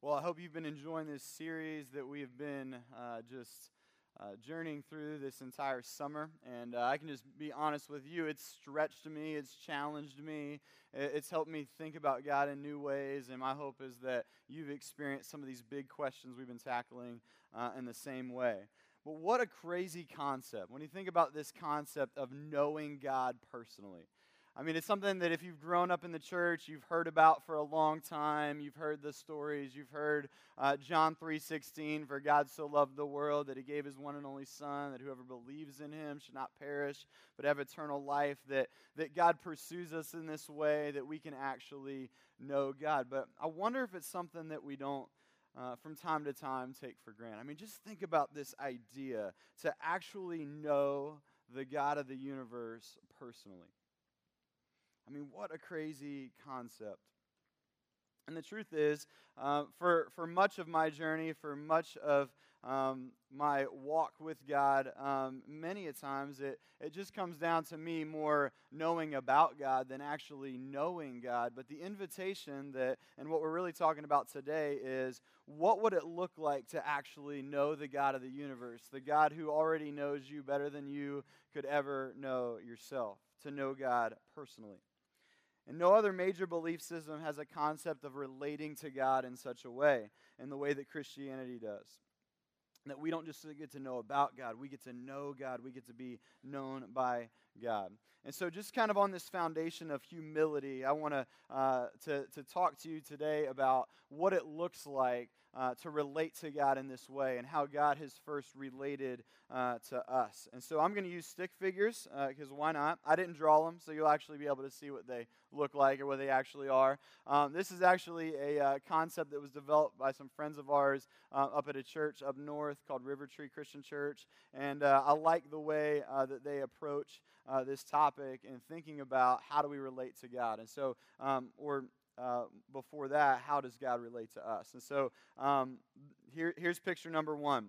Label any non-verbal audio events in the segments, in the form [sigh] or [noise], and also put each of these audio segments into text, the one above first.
Well, I hope you've been enjoying this series that we have been uh, just uh, journeying through this entire summer. And uh, I can just be honest with you, it's stretched me, it's challenged me, it's helped me think about God in new ways. And my hope is that you've experienced some of these big questions we've been tackling uh, in the same way. But what a crazy concept when you think about this concept of knowing God personally. I mean, it's something that if you've grown up in the church, you've heard about for a long time. You've heard the stories. You've heard uh, John 3.16, for God so loved the world that he gave his one and only son, that whoever believes in him should not perish, but have eternal life, that, that God pursues us in this way, that we can actually know God. But I wonder if it's something that we don't uh, from time to time take for granted. I mean, just think about this idea to actually know the God of the universe personally. I mean, what a crazy concept. And the truth is, uh, for, for much of my journey, for much of um, my walk with God, um, many a times it, it just comes down to me more knowing about God than actually knowing God. But the invitation that, and what we're really talking about today is what would it look like to actually know the God of the universe, the God who already knows you better than you could ever know yourself, to know God personally. And no other major belief system has a concept of relating to God in such a way, in the way that Christianity does. That we don't just get to know about God, we get to know God, we get to be known by God. And so, just kind of on this foundation of humility, I want uh, to, to talk to you today about what it looks like uh, to relate to God in this way and how God has first related uh, to us. And so I'm going to use stick figures because uh, why not? I didn't draw them, so you'll actually be able to see what they look like or what they actually are. Um, this is actually a uh, concept that was developed by some friends of ours uh, up at a church up north called River Tree Christian Church. And I like the way that they approach this topic and thinking about how do we relate to God. And so, um, or uh, before that, how does God relate to us? And so um, here, here's picture number one.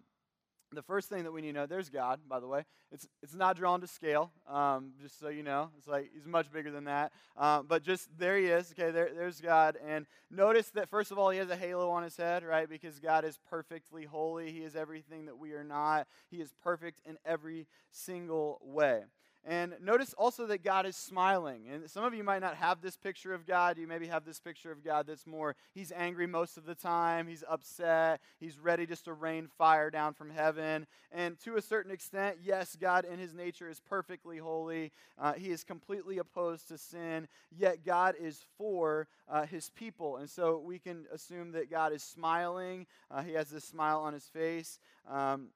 The first thing that we need to know, there's God, by the way. It's, it's not drawn to scale, um, just so you know. It's like he's much bigger than that. Um, but just there he is. Okay, there, there's God. And notice that, first of all, he has a halo on his head, right? Because God is perfectly holy. He is everything that we are not. He is perfect in every single way. And notice also that God is smiling. And some of you might not have this picture of God. You maybe have this picture of God that's more, he's angry most of the time. He's upset. He's ready just to rain fire down from heaven. And to a certain extent, yes, God in his nature is perfectly holy. Uh, he is completely opposed to sin. Yet God is for uh, his people. And so we can assume that God is smiling. Uh, he has this smile on his face um,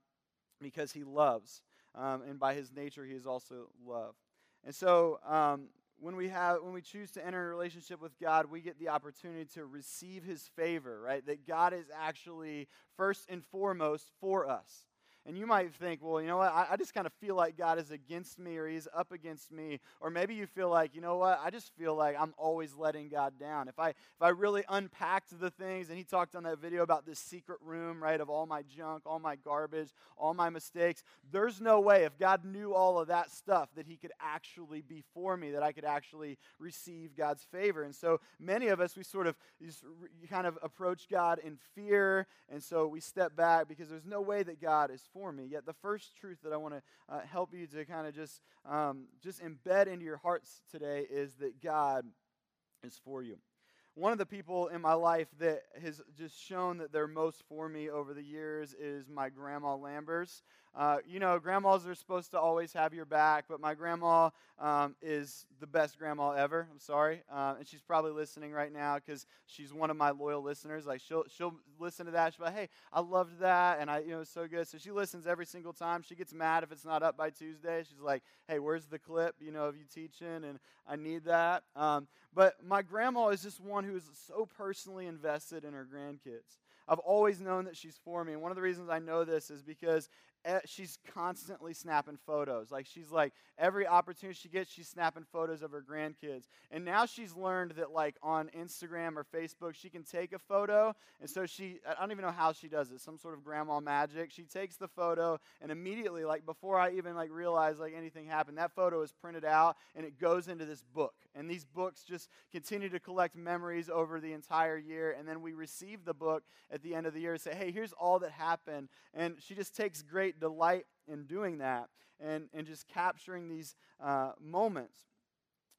because he loves um, and by his nature, he is also love. And so, um, when we have when we choose to enter a relationship with God, we get the opportunity to receive his favor, right? That God is actually first and foremost for us. And you might think, well, you know what? I, I just kind of feel like God is against me or he's up against me. Or maybe you feel like, you know what? I just feel like I'm always letting God down. If I if I really unpacked the things, and he talked on that video about this secret room, right, of all my junk, all my garbage, all my mistakes, there's no way if God knew all of that stuff that he could actually be for me, that I could actually receive God's favor. And so many of us, we sort of kind of approach God in fear, and so we step back because there's no way that God is for me. Yet the first truth that I want to uh, help you to kind of just um, just embed into your hearts today is that God is for you. One of the people in my life that has just shown that they're most for me over the years is my grandma Lambers. Uh, you know, grandmas are supposed to always have your back, but my grandma um, is the best grandma ever. I'm sorry, uh, and she's probably listening right now because she's one of my loyal listeners. Like she'll she'll listen to that. She'll be like, "Hey, I loved that," and I you know so good. So she listens every single time. She gets mad if it's not up by Tuesday. She's like, "Hey, where's the clip? You know, of you teaching?" And I need that. Um, but my grandma is just one who is so personally invested in her grandkids. I've always known that she's for me. And one of the reasons I know this is because she's constantly snapping photos. Like she's like every opportunity she gets, she's snapping photos of her grandkids. And now she's learned that like on Instagram or Facebook, she can take a photo. And so she, I don't even know how she does it. Some sort of grandma magic. She takes the photo and immediately, like before I even like realize like anything happened, that photo is printed out and it goes into this book. And these books just continue to collect memories over the entire year. And then we receive the book at the end of the year and say, hey, here's all that happened. And she just takes great delight in doing that and, and just capturing these uh, moments.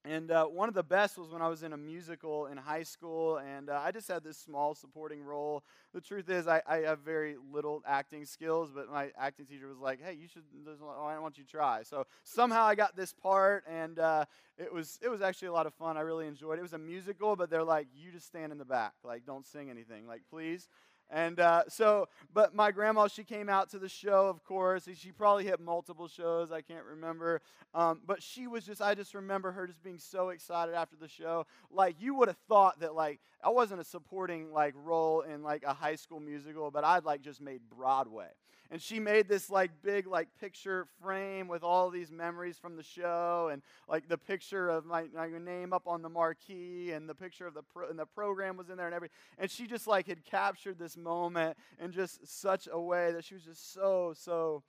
And uh, one of the best was when I was in a musical in high school, and uh, I just had this small supporting role. The truth is, I, I, have very little acting skills, but my acting teacher was like, "Hey, you should. Why don't you to try?" So somehow I got this part, and uh, it was it was actually a lot of fun. I really enjoyed it. It was a musical, but they're like, "You just stand in the back, like don't sing anything, like please." And uh, so, but my grandma, she came out to the show, of course. She probably hit multiple shows. I can't remember. Um, but she was just, I just remember her just being so excited after the show. Like, you would have thought that, like, I wasn't a supporting, like, role in, like, a high school musical, but I'd, like, just made Broadway and she made this like big like picture frame with all these memories from the show and like the picture of my, my name up on the marquee and the picture of the pro, and the program was in there and everything and she just like had captured this moment in just such a way that she was just so so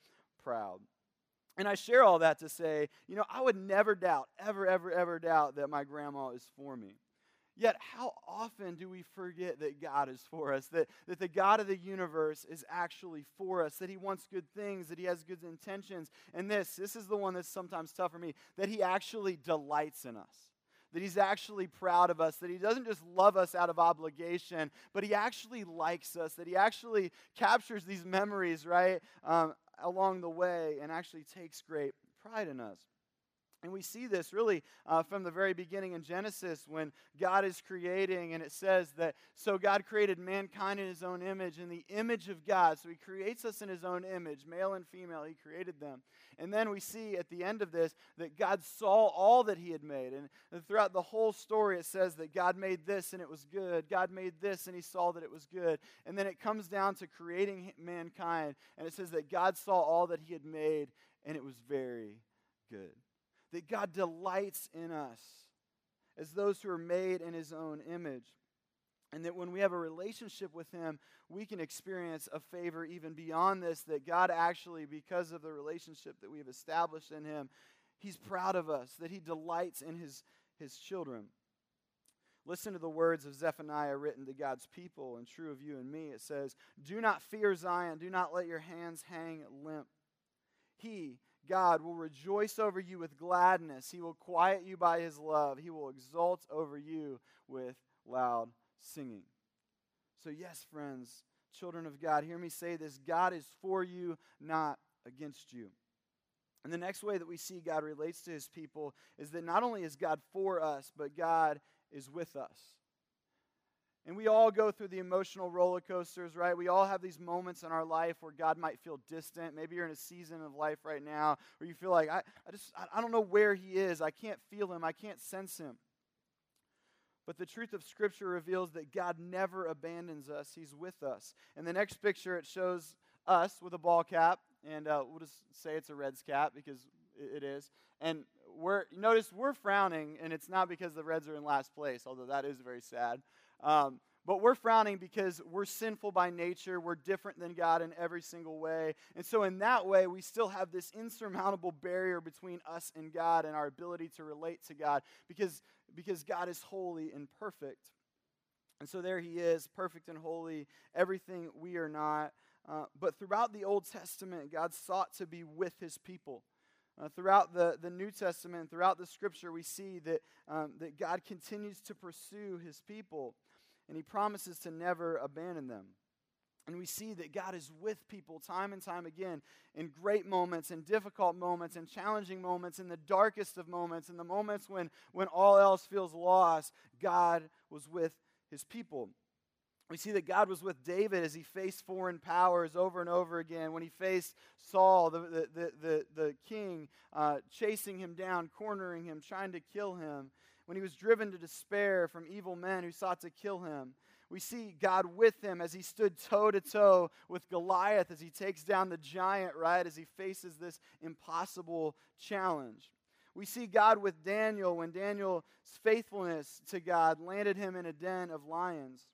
proud and I share all that to say, you know, I would never doubt, ever, ever, ever doubt that my grandma is for me. Yet, how often do we forget that God is for us, that, that the God of the universe is actually for us, that He wants good things, that He has good intentions? And this, this is the one that's sometimes tough for me, that He actually delights in us. That he's actually proud of us, that he doesn't just love us out of obligation, but he actually likes us, that he actually captures these memories, right, um, along the way and actually takes great pride in us. And we see this really uh, from the very beginning in Genesis when God is creating, and it says that so God created mankind in his own image, in the image of God. So he creates us in his own image, male and female, he created them. And then we see at the end of this that God saw all that he had made. And, and throughout the whole story, it says that God made this and it was good. God made this and he saw that it was good. And then it comes down to creating mankind, and it says that God saw all that he had made, and it was very good that God delights in us as those who are made in his own image. And that when we have a relationship with him, we can experience a favor even beyond this, that God actually, because of the relationship that we have established in him, he's proud of us, that he delights in his, his children. Listen to the words of Zephaniah written to God's people and true of you and me. It says, Do not fear Zion, do not let your hands hang limp. He, God will rejoice over you with gladness. He will quiet you by his love. He will exult over you with loud singing. So, yes, friends, children of God, hear me say this God is for you, not against you. And the next way that we see God relates to his people is that not only is God for us, but God is with us. And we all go through the emotional roller coasters, right? We all have these moments in our life where God might feel distant. Maybe you're in a season of life right now where you feel like, I, I just, I don't know where He is. I can't feel Him. I can't sense Him. But the truth of Scripture reveals that God never abandons us, He's with us. In the next picture, it shows us with a ball cap, and uh, we'll just say it's a Reds cap because it is. And we're, notice we're frowning, and it's not because the Reds are in last place, although that is very sad. Um, but we're frowning because we're sinful by nature. We're different than God in every single way. And so, in that way, we still have this insurmountable barrier between us and God and our ability to relate to God because, because God is holy and perfect. And so, there He is, perfect and holy, everything we are not. Uh, but throughout the Old Testament, God sought to be with His people. Uh, throughout the, the New Testament, throughout the scripture, we see that, um, that God continues to pursue his people and he promises to never abandon them. And we see that God is with people time and time again in great moments, in difficult moments, in challenging moments, in the darkest of moments, in the moments when, when all else feels lost. God was with his people. We see that God was with David as he faced foreign powers over and over again. When he faced Saul, the, the, the, the, king, uh, chasing him down, cornering him, trying to kill him when he was driven to despair from evil men who sought to kill him, We see God with him as he stood toe to toe with Goliath as he takes down the giant, right? As he faces this impossible challenge. We see God with Daniel when Daniel's faithfulness to God landed him in a den of lions.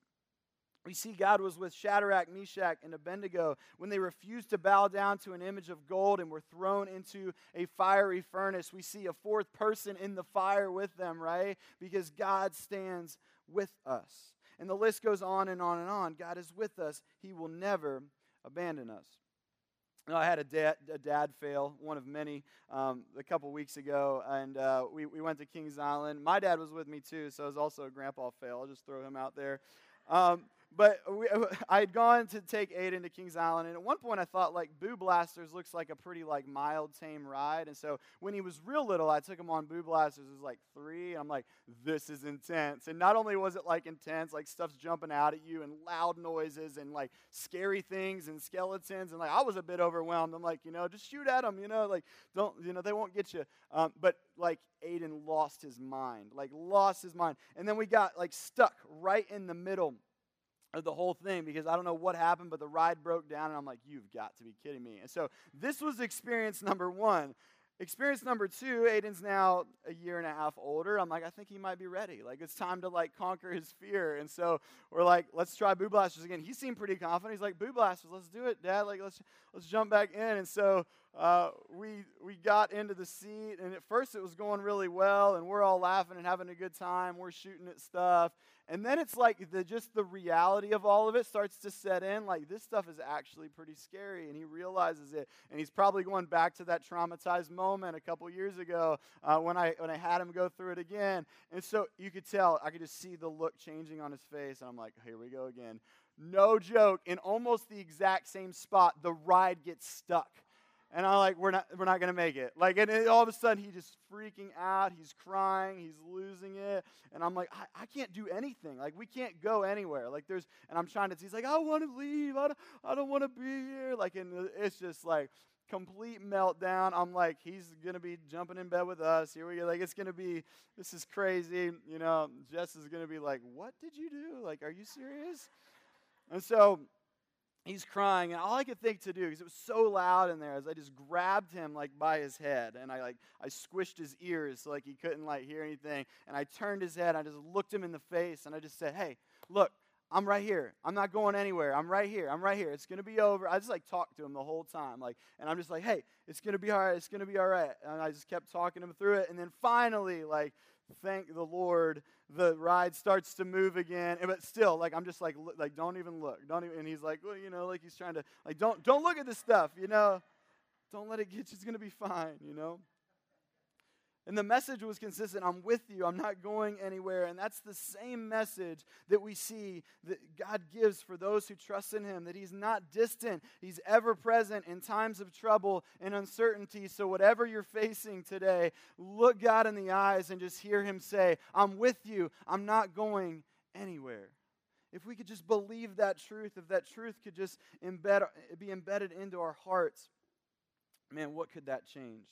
We see God was with Shadrach, Meshach, and Abednego when they refused to bow down to an image of gold and were thrown into a fiery furnace. We see a fourth person in the fire with them, right? Because God stands with us. And the list goes on and on and on. God is with us, He will never abandon us. I had a dad, a dad fail, one of many, um, a couple weeks ago, and uh, we, we went to Kings Island. My dad was with me too, so it was also a grandpa fail. I'll just throw him out there. Um, but we, [laughs] I had gone to take Aiden to Kings Island, and at one point I thought like Boo Blasters looks like a pretty like mild, tame ride. And so when he was real little, I took him on Boo Blasters. It was like three. I'm like, this is intense. And not only was it like intense, like stuff's jumping out at you and loud noises and like scary things and skeletons, and like I was a bit overwhelmed. I'm like, you know, just shoot at them, you know, like don't, you know, they won't get you. Um, but like Aiden lost his mind, like lost his mind, and then we got like stuck right in the middle the whole thing because I don't know what happened, but the ride broke down, and I'm like, you've got to be kidding me. And so this was experience number one. Experience number two, Aiden's now a year and a half older. I'm like, I think he might be ready. Like, it's time to like conquer his fear. And so we're like, let's try Boo Blasters again. He seemed pretty confident. He's like, Boo Blasters, let's do it, Dad. Like, let's let's jump back in. And so uh, we we got into the seat, and at first it was going really well, and we're all laughing and having a good time. We're shooting at stuff, and then it's like the just the reality of all of it starts to set in. Like this stuff is actually pretty scary, and he realizes it, and he's probably going back to that traumatized moment a couple years ago uh, when I when I had him go through it again. And so you could tell, I could just see the look changing on his face, and I'm like, here we go again. No joke. In almost the exact same spot, the ride gets stuck and I'm like, we're not, we're not gonna make it. Like, and it, all of a sudden, he's just freaking out. He's crying. He's losing it. And I'm like, I, I can't do anything. Like, we can't go anywhere. Like, there's, and I'm trying to. He's like, I want to leave. I don't, I don't want to be here. Like, and it's just like complete meltdown. I'm like, he's gonna be jumping in bed with us. Here we go. Like, it's gonna be, this is crazy. You know, Jess is gonna be like, what did you do? Like, are you serious? And so he's crying and all i could think to do because it was so loud in there is i just grabbed him like by his head and i like i squished his ears so like he couldn't like hear anything and i turned his head and i just looked him in the face and i just said hey look i'm right here. I'm not going anywhere. I'm right here. I'm right here. It's gonna be over. I just like talked to him the whole time like and i'm just like hey it's gonna be all right. It's gonna be all right. And i just kept talking him through it and then finally like thank the Lord, the ride starts to move again. But still, like I'm just like, like don't even look, don't even. And he's like, well, you know, like he's trying to, like, don't, don't look at this stuff, you know, don't let it get you. It's gonna be fine, you know. And the message was consistent I'm with you, I'm not going anywhere. And that's the same message that we see that God gives for those who trust in Him that He's not distant, He's ever present in times of trouble and uncertainty. So, whatever you're facing today, look God in the eyes and just hear Him say, I'm with you, I'm not going anywhere. If we could just believe that truth, if that truth could just embed, be embedded into our hearts, man, what could that change?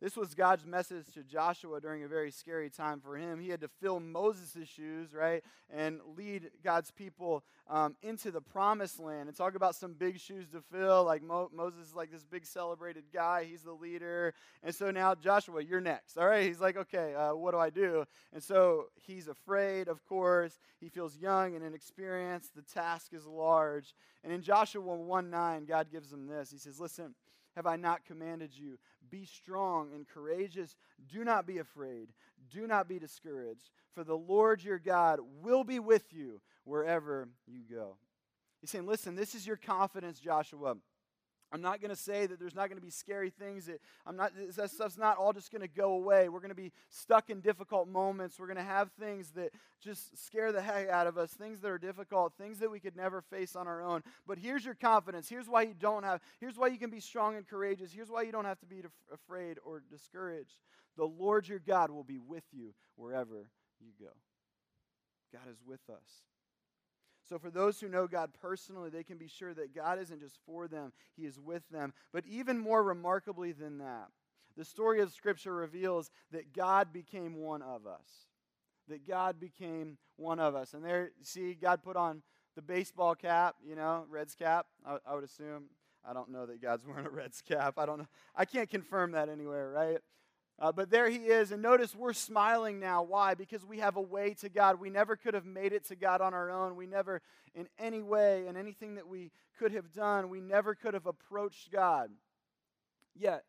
This was God's message to Joshua during a very scary time for him. He had to fill Moses' shoes, right, and lead God's people um, into the promised land. And talk about some big shoes to fill. Like Mo- Moses is like this big celebrated guy, he's the leader. And so now, Joshua, you're next. All right, he's like, okay, uh, what do I do? And so he's afraid, of course. He feels young and inexperienced. The task is large. And in Joshua 1 9, God gives him this He says, Listen, have I not commanded you? Be strong and courageous. Do not be afraid. Do not be discouraged, for the Lord your God will be with you wherever you go. He's saying, Listen, this is your confidence, Joshua. I'm not going to say that there's not going to be scary things. That I'm not. That stuff's not all just going to go away. We're going to be stuck in difficult moments. We're going to have things that just scare the heck out of us. Things that are difficult. Things that we could never face on our own. But here's your confidence. Here's why you don't have. Here's why you can be strong and courageous. Here's why you don't have to be afraid or discouraged. The Lord your God will be with you wherever you go. God is with us. So, for those who know God personally, they can be sure that God isn't just for them, He is with them. But even more remarkably than that, the story of Scripture reveals that God became one of us. that God became one of us. And there, see, God put on the baseball cap, you know, Reds cap, I, I would assume. I don't know that God's [laughs] wearing a Reds cap. I don't know. I can't confirm that anywhere, right? Uh, but there he is. And notice we're smiling now. Why? Because we have a way to God. We never could have made it to God on our own. We never, in any way, in anything that we could have done, we never could have approached God. Yet,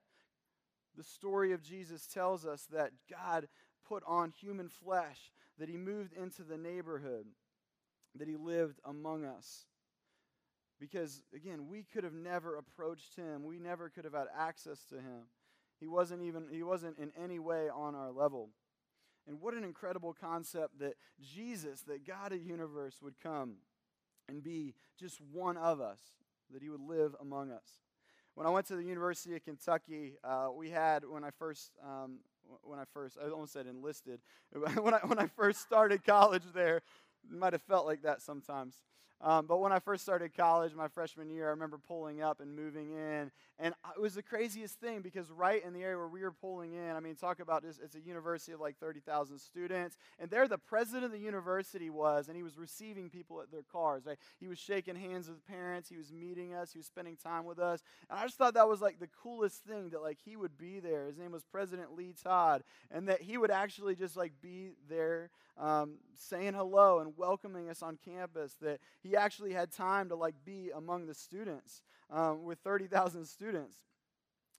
the story of Jesus tells us that God put on human flesh, that he moved into the neighborhood, that he lived among us. Because, again, we could have never approached him, we never could have had access to him. He wasn't even, he wasn't in any way on our level. And what an incredible concept that Jesus, that God of the universe, would come and be just one of us, that he would live among us. When I went to the University of Kentucky, uh, we had, when I first, um, when I first, I almost said enlisted, [laughs] when I, when I first started college there, it might have felt like that sometimes. Um, but when I first started college, my freshman year, I remember pulling up and moving in. And it was the craziest thing because right in the area where we were pulling in, I mean, talk about this, it's a university of like 30,000 students. And there the president of the university was, and he was receiving people at their cars, right? He was shaking hands with parents, he was meeting us, he was spending time with us. And I just thought that was like the coolest thing that like he would be there. His name was President Lee Todd. And that he would actually just like be there um, saying hello and welcoming us on campus, that he actually had time to like be among the students um, with 30,000 students.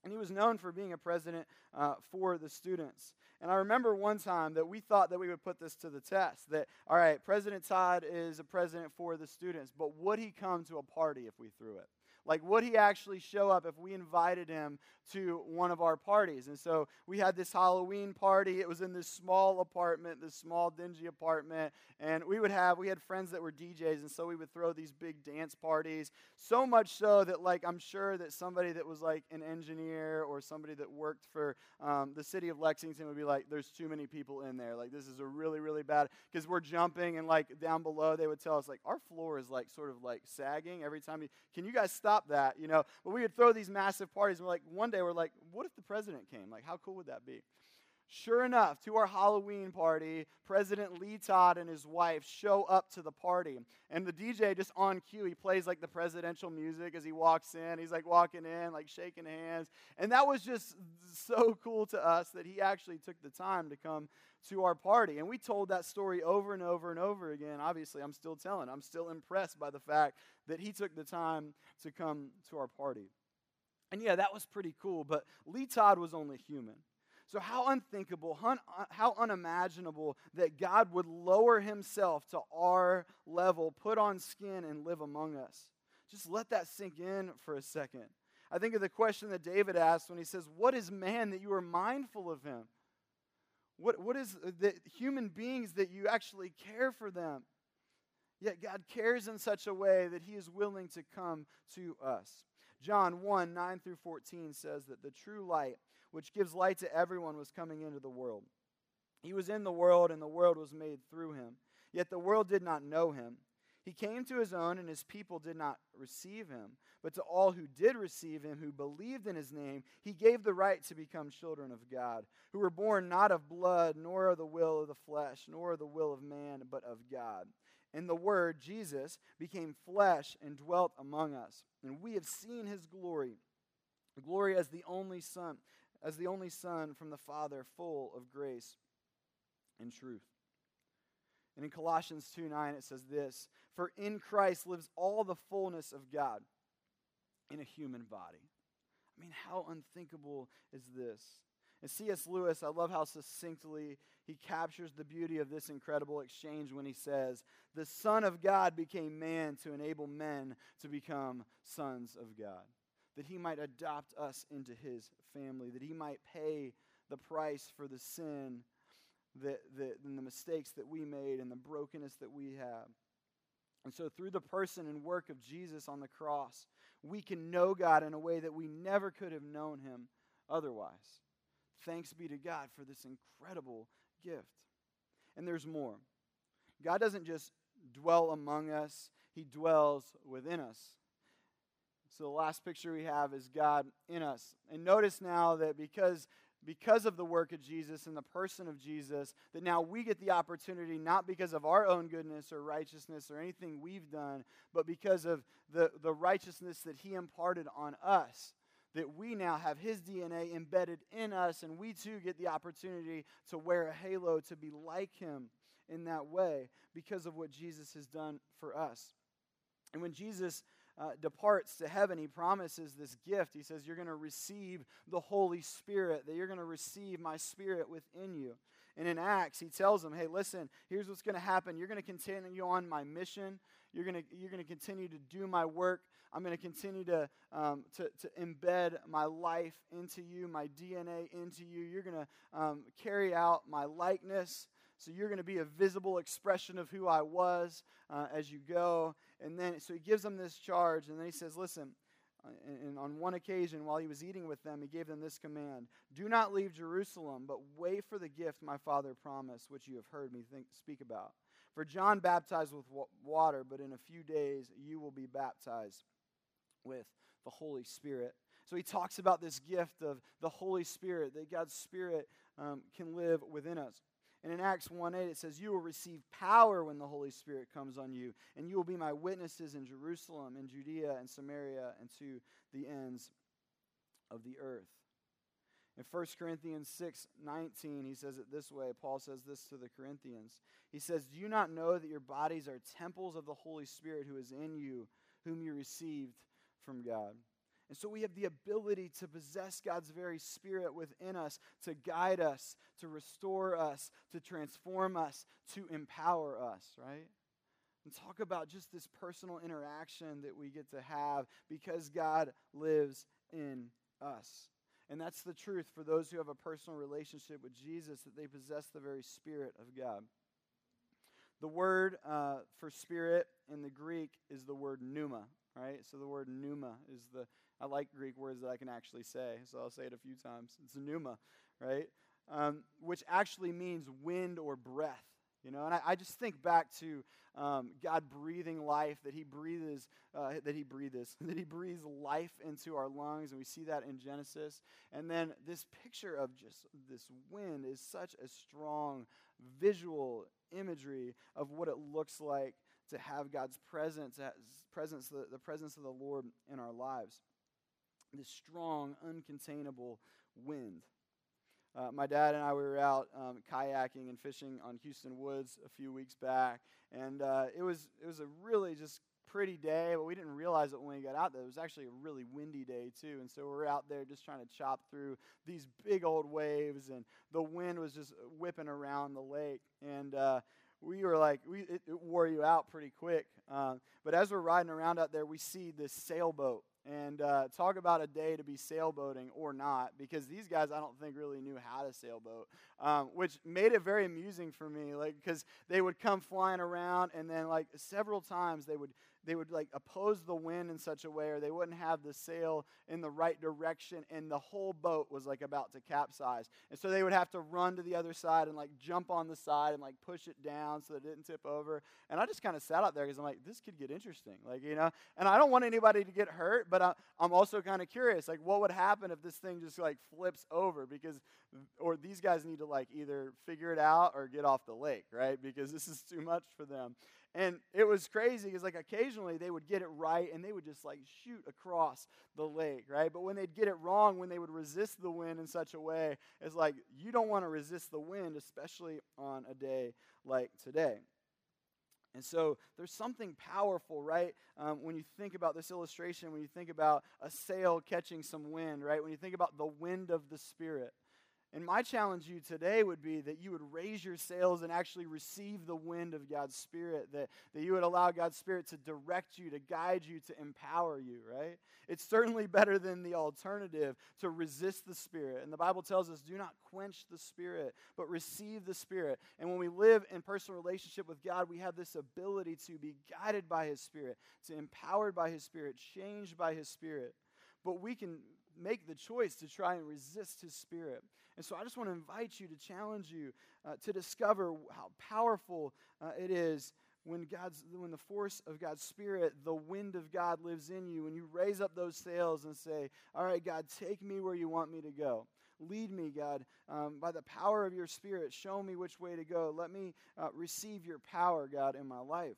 And he was known for being a president uh, for the students. And I remember one time that we thought that we would put this to the test that, all right, President Todd is a president for the students, but would he come to a party if we threw it? Like, would he actually show up if we invited him to one of our parties? And so we had this Halloween party. It was in this small apartment, this small, dingy apartment. And we would have, we had friends that were DJs, and so we would throw these big dance parties. So much so that, like, I'm sure that somebody that was like an engineer or somebody that worked for um, the city of Lexington would be like, there's too many people in there. Like, this is a really, really bad, because we're jumping, and like down below, they would tell us, like, our floor is like sort of like sagging every time you, can you guys stop? Stop that, you know. But we would throw these massive parties. And we're like, one day we're like, what if the president came? Like, how cool would that be? Sure enough, to our Halloween party, President Lee Todd and his wife show up to the party. And the DJ, just on cue, he plays like the presidential music as he walks in. He's like walking in, like shaking hands. And that was just so cool to us that he actually took the time to come to our party. And we told that story over and over and over again. Obviously, I'm still telling. I'm still impressed by the fact that he took the time to come to our party. And yeah, that was pretty cool, but Lee Todd was only human. So, how unthinkable, uh, how unimaginable that God would lower himself to our level, put on skin, and live among us. Just let that sink in for a second. I think of the question that David asked when he says, What is man that you are mindful of him? What, what is the human beings that you actually care for them? Yet God cares in such a way that he is willing to come to us. John 1 9 through 14 says that the true light, which gives light to everyone, was coming into the world. He was in the world, and the world was made through him. Yet the world did not know him. He came to his own, and his people did not receive him. But to all who did receive him, who believed in his name, he gave the right to become children of God, who were born not of blood, nor of the will of the flesh, nor of the will of man, but of God. And the Word, Jesus, became flesh and dwelt among us. And we have seen his glory, glory as the only Son, as the only Son from the Father, full of grace and truth. And in Colossians 2 9, it says this For in Christ lives all the fullness of God in a human body. I mean, how unthinkable is this? And C.S. Lewis, I love how succinctly he captures the beauty of this incredible exchange when he says, The Son of God became man to enable men to become sons of God. That he might adopt us into his family, that he might pay the price for the sin that, that, and the mistakes that we made and the brokenness that we have. And so, through the person and work of Jesus on the cross, we can know God in a way that we never could have known him otherwise. Thanks be to God for this incredible gift. And there's more. God doesn't just dwell among us, He dwells within us. So the last picture we have is God in us. And notice now that because because of the work of Jesus and the person of Jesus, that now we get the opportunity, not because of our own goodness or righteousness or anything we've done, but because of the, the righteousness that He imparted on us, that we now have His DNA embedded in us, and we too get the opportunity to wear a halo to be like Him in that way because of what Jesus has done for us. And when Jesus uh, departs to heaven, he promises this gift. He says, You're going to receive the Holy Spirit, that you're going to receive my Spirit within you. And in Acts, he tells them, Hey, listen, here's what's going to happen. You're going to continue on my mission. You're going to, you're going to continue to do my work. I'm going to continue to, um, to, to embed my life into you, my DNA into you. You're going to um, carry out my likeness. So you're going to be a visible expression of who I was uh, as you go. And then, so he gives them this charge, and then he says, Listen, uh, and on one occasion, while he was eating with them, he gave them this command Do not leave Jerusalem, but wait for the gift my father promised, which you have heard me think, speak about. For John baptized with water, but in a few days you will be baptized with the Holy Spirit. So he talks about this gift of the Holy Spirit, that God's Spirit um, can live within us. And in Acts 1 8, it says, You will receive power when the Holy Spirit comes on you, and you will be my witnesses in Jerusalem, in Judea, and Samaria, and to the ends of the earth. In 1 Corinthians 6 19, he says it this way. Paul says this to the Corinthians. He says, Do you not know that your bodies are temples of the Holy Spirit who is in you, whom you received from God? And so we have the ability to possess God's very spirit within us, to guide us, to restore us, to transform us, to empower us, right? And talk about just this personal interaction that we get to have because God lives in us. And that's the truth for those who have a personal relationship with Jesus, that they possess the very Spirit of God. The word uh, for spirit in the Greek is the word pneuma, right? So the word pneuma is the I like Greek words that I can actually say, so I'll say it a few times. It's pneuma, right? Um, which actually means wind or breath. You know, and I, I just think back to um, God breathing life, that He breathes, uh, that He breathes, [laughs] that He breathes life into our lungs, and we see that in Genesis. And then this picture of just this wind is such a strong visual imagery of what it looks like to have God's presence, presence, the, the presence of the Lord in our lives this strong, uncontainable wind. Uh, my dad and I we were out um, kayaking and fishing on Hueston Woods a few weeks back, and uh, it was it was a really just pretty day, but we didn't realize it when we got out there. It was actually a really windy day too, and so we're out there just trying to chop through these big old waves, and the wind was just whipping around the lake, and uh, we were like, we it, it, wore you out pretty quick. Uh, but as we're riding around out there, we see this sailboat and uh, talk about a day to be sailboating or not, because these guys I don't think really knew how to sailboat, um, which made it very amusing for me. Like, because they would come flying around, and then like several times they would they would like oppose the wind in such a way or they wouldn't have the sail in the right direction and the whole boat was like about to capsize. And so they would have to run to the other side and like jump on the side and like push it down so that it didn't tip over. And i just kind of sat out there because i'm like this could get interesting like you know? And i don't want anybody to get hurt but I, i'm also kind of curious like what would happen if this thing just like flips over? Because or these guys need to like either figure it out or get off the lake right? Because this is too much for them and it was crazy because, like, occasionally they would get it right and they would just, like, shoot across the lake, right? But when they'd get it wrong, when they would resist the wind in such a way, it's like you don't want to resist the wind, especially on a day like today. And so there's something powerful, right? Um, when you think about this illustration, when you think about a sail catching some wind, right? When you think about the wind of the Spirit. And my challenge to you today would be that you would raise your sails and actually receive the wind of God's Spirit, that, that you would allow God's Spirit to direct you, to guide you, to empower you, right? It's certainly better than the alternative to resist the Spirit. And the Bible tells us do not quench the Spirit, but receive the Spirit. And when we live in personal relationship with God, we have this ability to be guided by His Spirit, to empowered by His Spirit, changed by His Spirit. But we can make the choice to try and resist His Spirit. And so I just want to invite you to challenge you uh, to discover how powerful uh, it is when God's when the force of God's spirit, the wind of God lives in you, when you raise up those sails and say, "All right, God, take me where you want me to go." lead me, God. Um, by the power of your Spirit, show me which way to go. Let me uh, receive your power, God, in my life.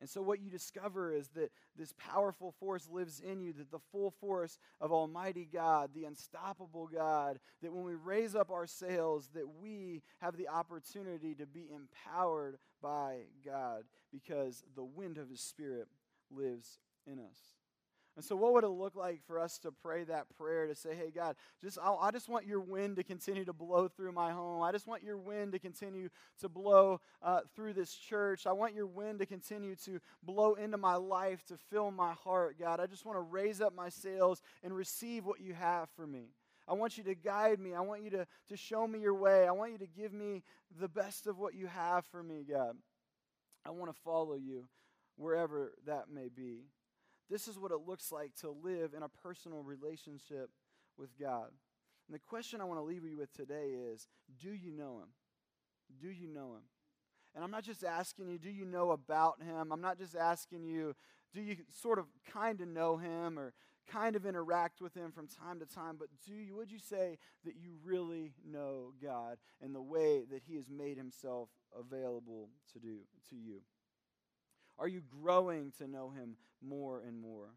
And so, what you discover is that this powerful force lives in you, that the full force of Almighty God, the unstoppable God, that when we raise up our sails, that we have the opportunity to be empowered by God because the wind of His Spirit lives in us. And so, what would it look like for us to pray that prayer to say, hey, God, just, I'll, i just want your wind to continue to blow through my home. I just want your wind to continue to blow uh, through this church. I want your wind to continue to blow into my life, to fill my heart, God. I just want to raise up my sails and receive what you have for me. I want you to guide me. I want you to, to show me your way. I want you to give me the best of what you have for me, God. I want to follow you wherever that may be. This is what it looks like to live in a personal relationship with God. And the question I want to leave you with today is do you know Him? Do you know Him? And I'm not just asking you, do you know about Him? I'm not just asking you, do you sort of kind of know Him or kind of interact with Him from time to time, but do you, would you say that you really know God and the way that He has made Himself available to do to you? Are you growing to know Him more and more?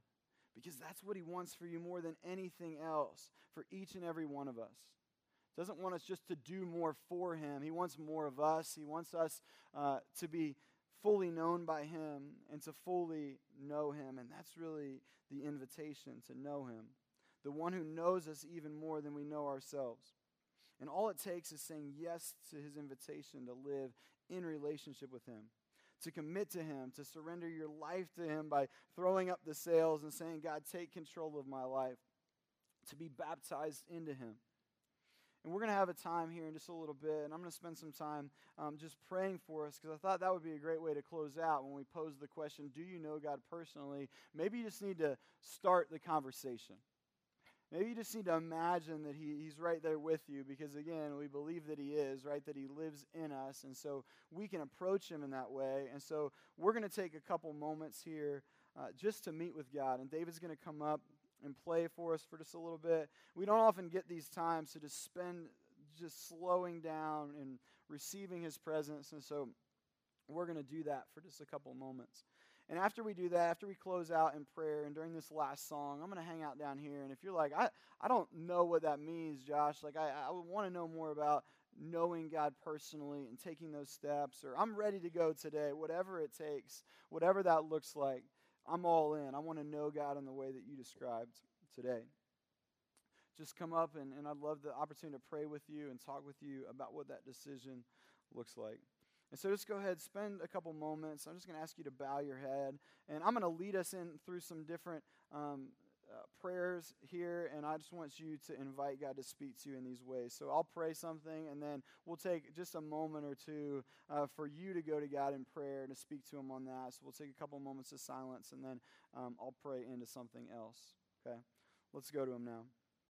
Because that's what He wants for you more than anything else, for each and every one of us. Doesn't want us just to do more for Him. He wants more of us. He wants us uh, to be fully known by Him and to fully know Him. And that's really the invitation to know Him. The one who knows us even more than we know ourselves. And all it takes is saying yes to His invitation to live in relationship with Him to commit to Him, to surrender your life to Him by throwing up the sails and saying, God, take control of my life, to be baptized into Him. And we're going to have a time here in just a little bit, and I'm going to spend some time um, just praying for us because I thought that would be a great way to close out when we pose the question Do you know God personally? Maybe you just need to start the conversation. Maybe you just need to imagine that he, He's right there with you because, again, we believe that He is, right? That He lives in us. And so we can approach Him in that way. And so we're going to take a couple moments here uh, just to meet with God. And David's going to come up and play for us for just a little bit. We don't often get these times to just spend just slowing down and receiving His presence. And so we're going to do that for just a couple moments. And after we do that, after we close out in prayer and during this last song, I'm going to hang out down here. And if you're like, I, I don't know what that means, Josh, like I, I want to know more about knowing God personally and taking those steps, or I'm ready to go today, whatever it takes, whatever that looks like, I'm all in. I want to know God in the way that you described today. Just come up, and, and I'd love the opportunity to pray with you and talk with you about what that decision looks like. And so just go ahead, spend a couple moments. I'm just going to ask you to bow your head. And I'm going to lead us in through some different um, uh, prayers here. And I just want you to invite God to speak to you in these ways. So I'll pray something, and then we'll take just a moment or two uh, for you to go to God in prayer and to speak to Him on that. So we'll take a couple moments of silence, and then um, I'll pray into something else. Okay? Let's go to Him now.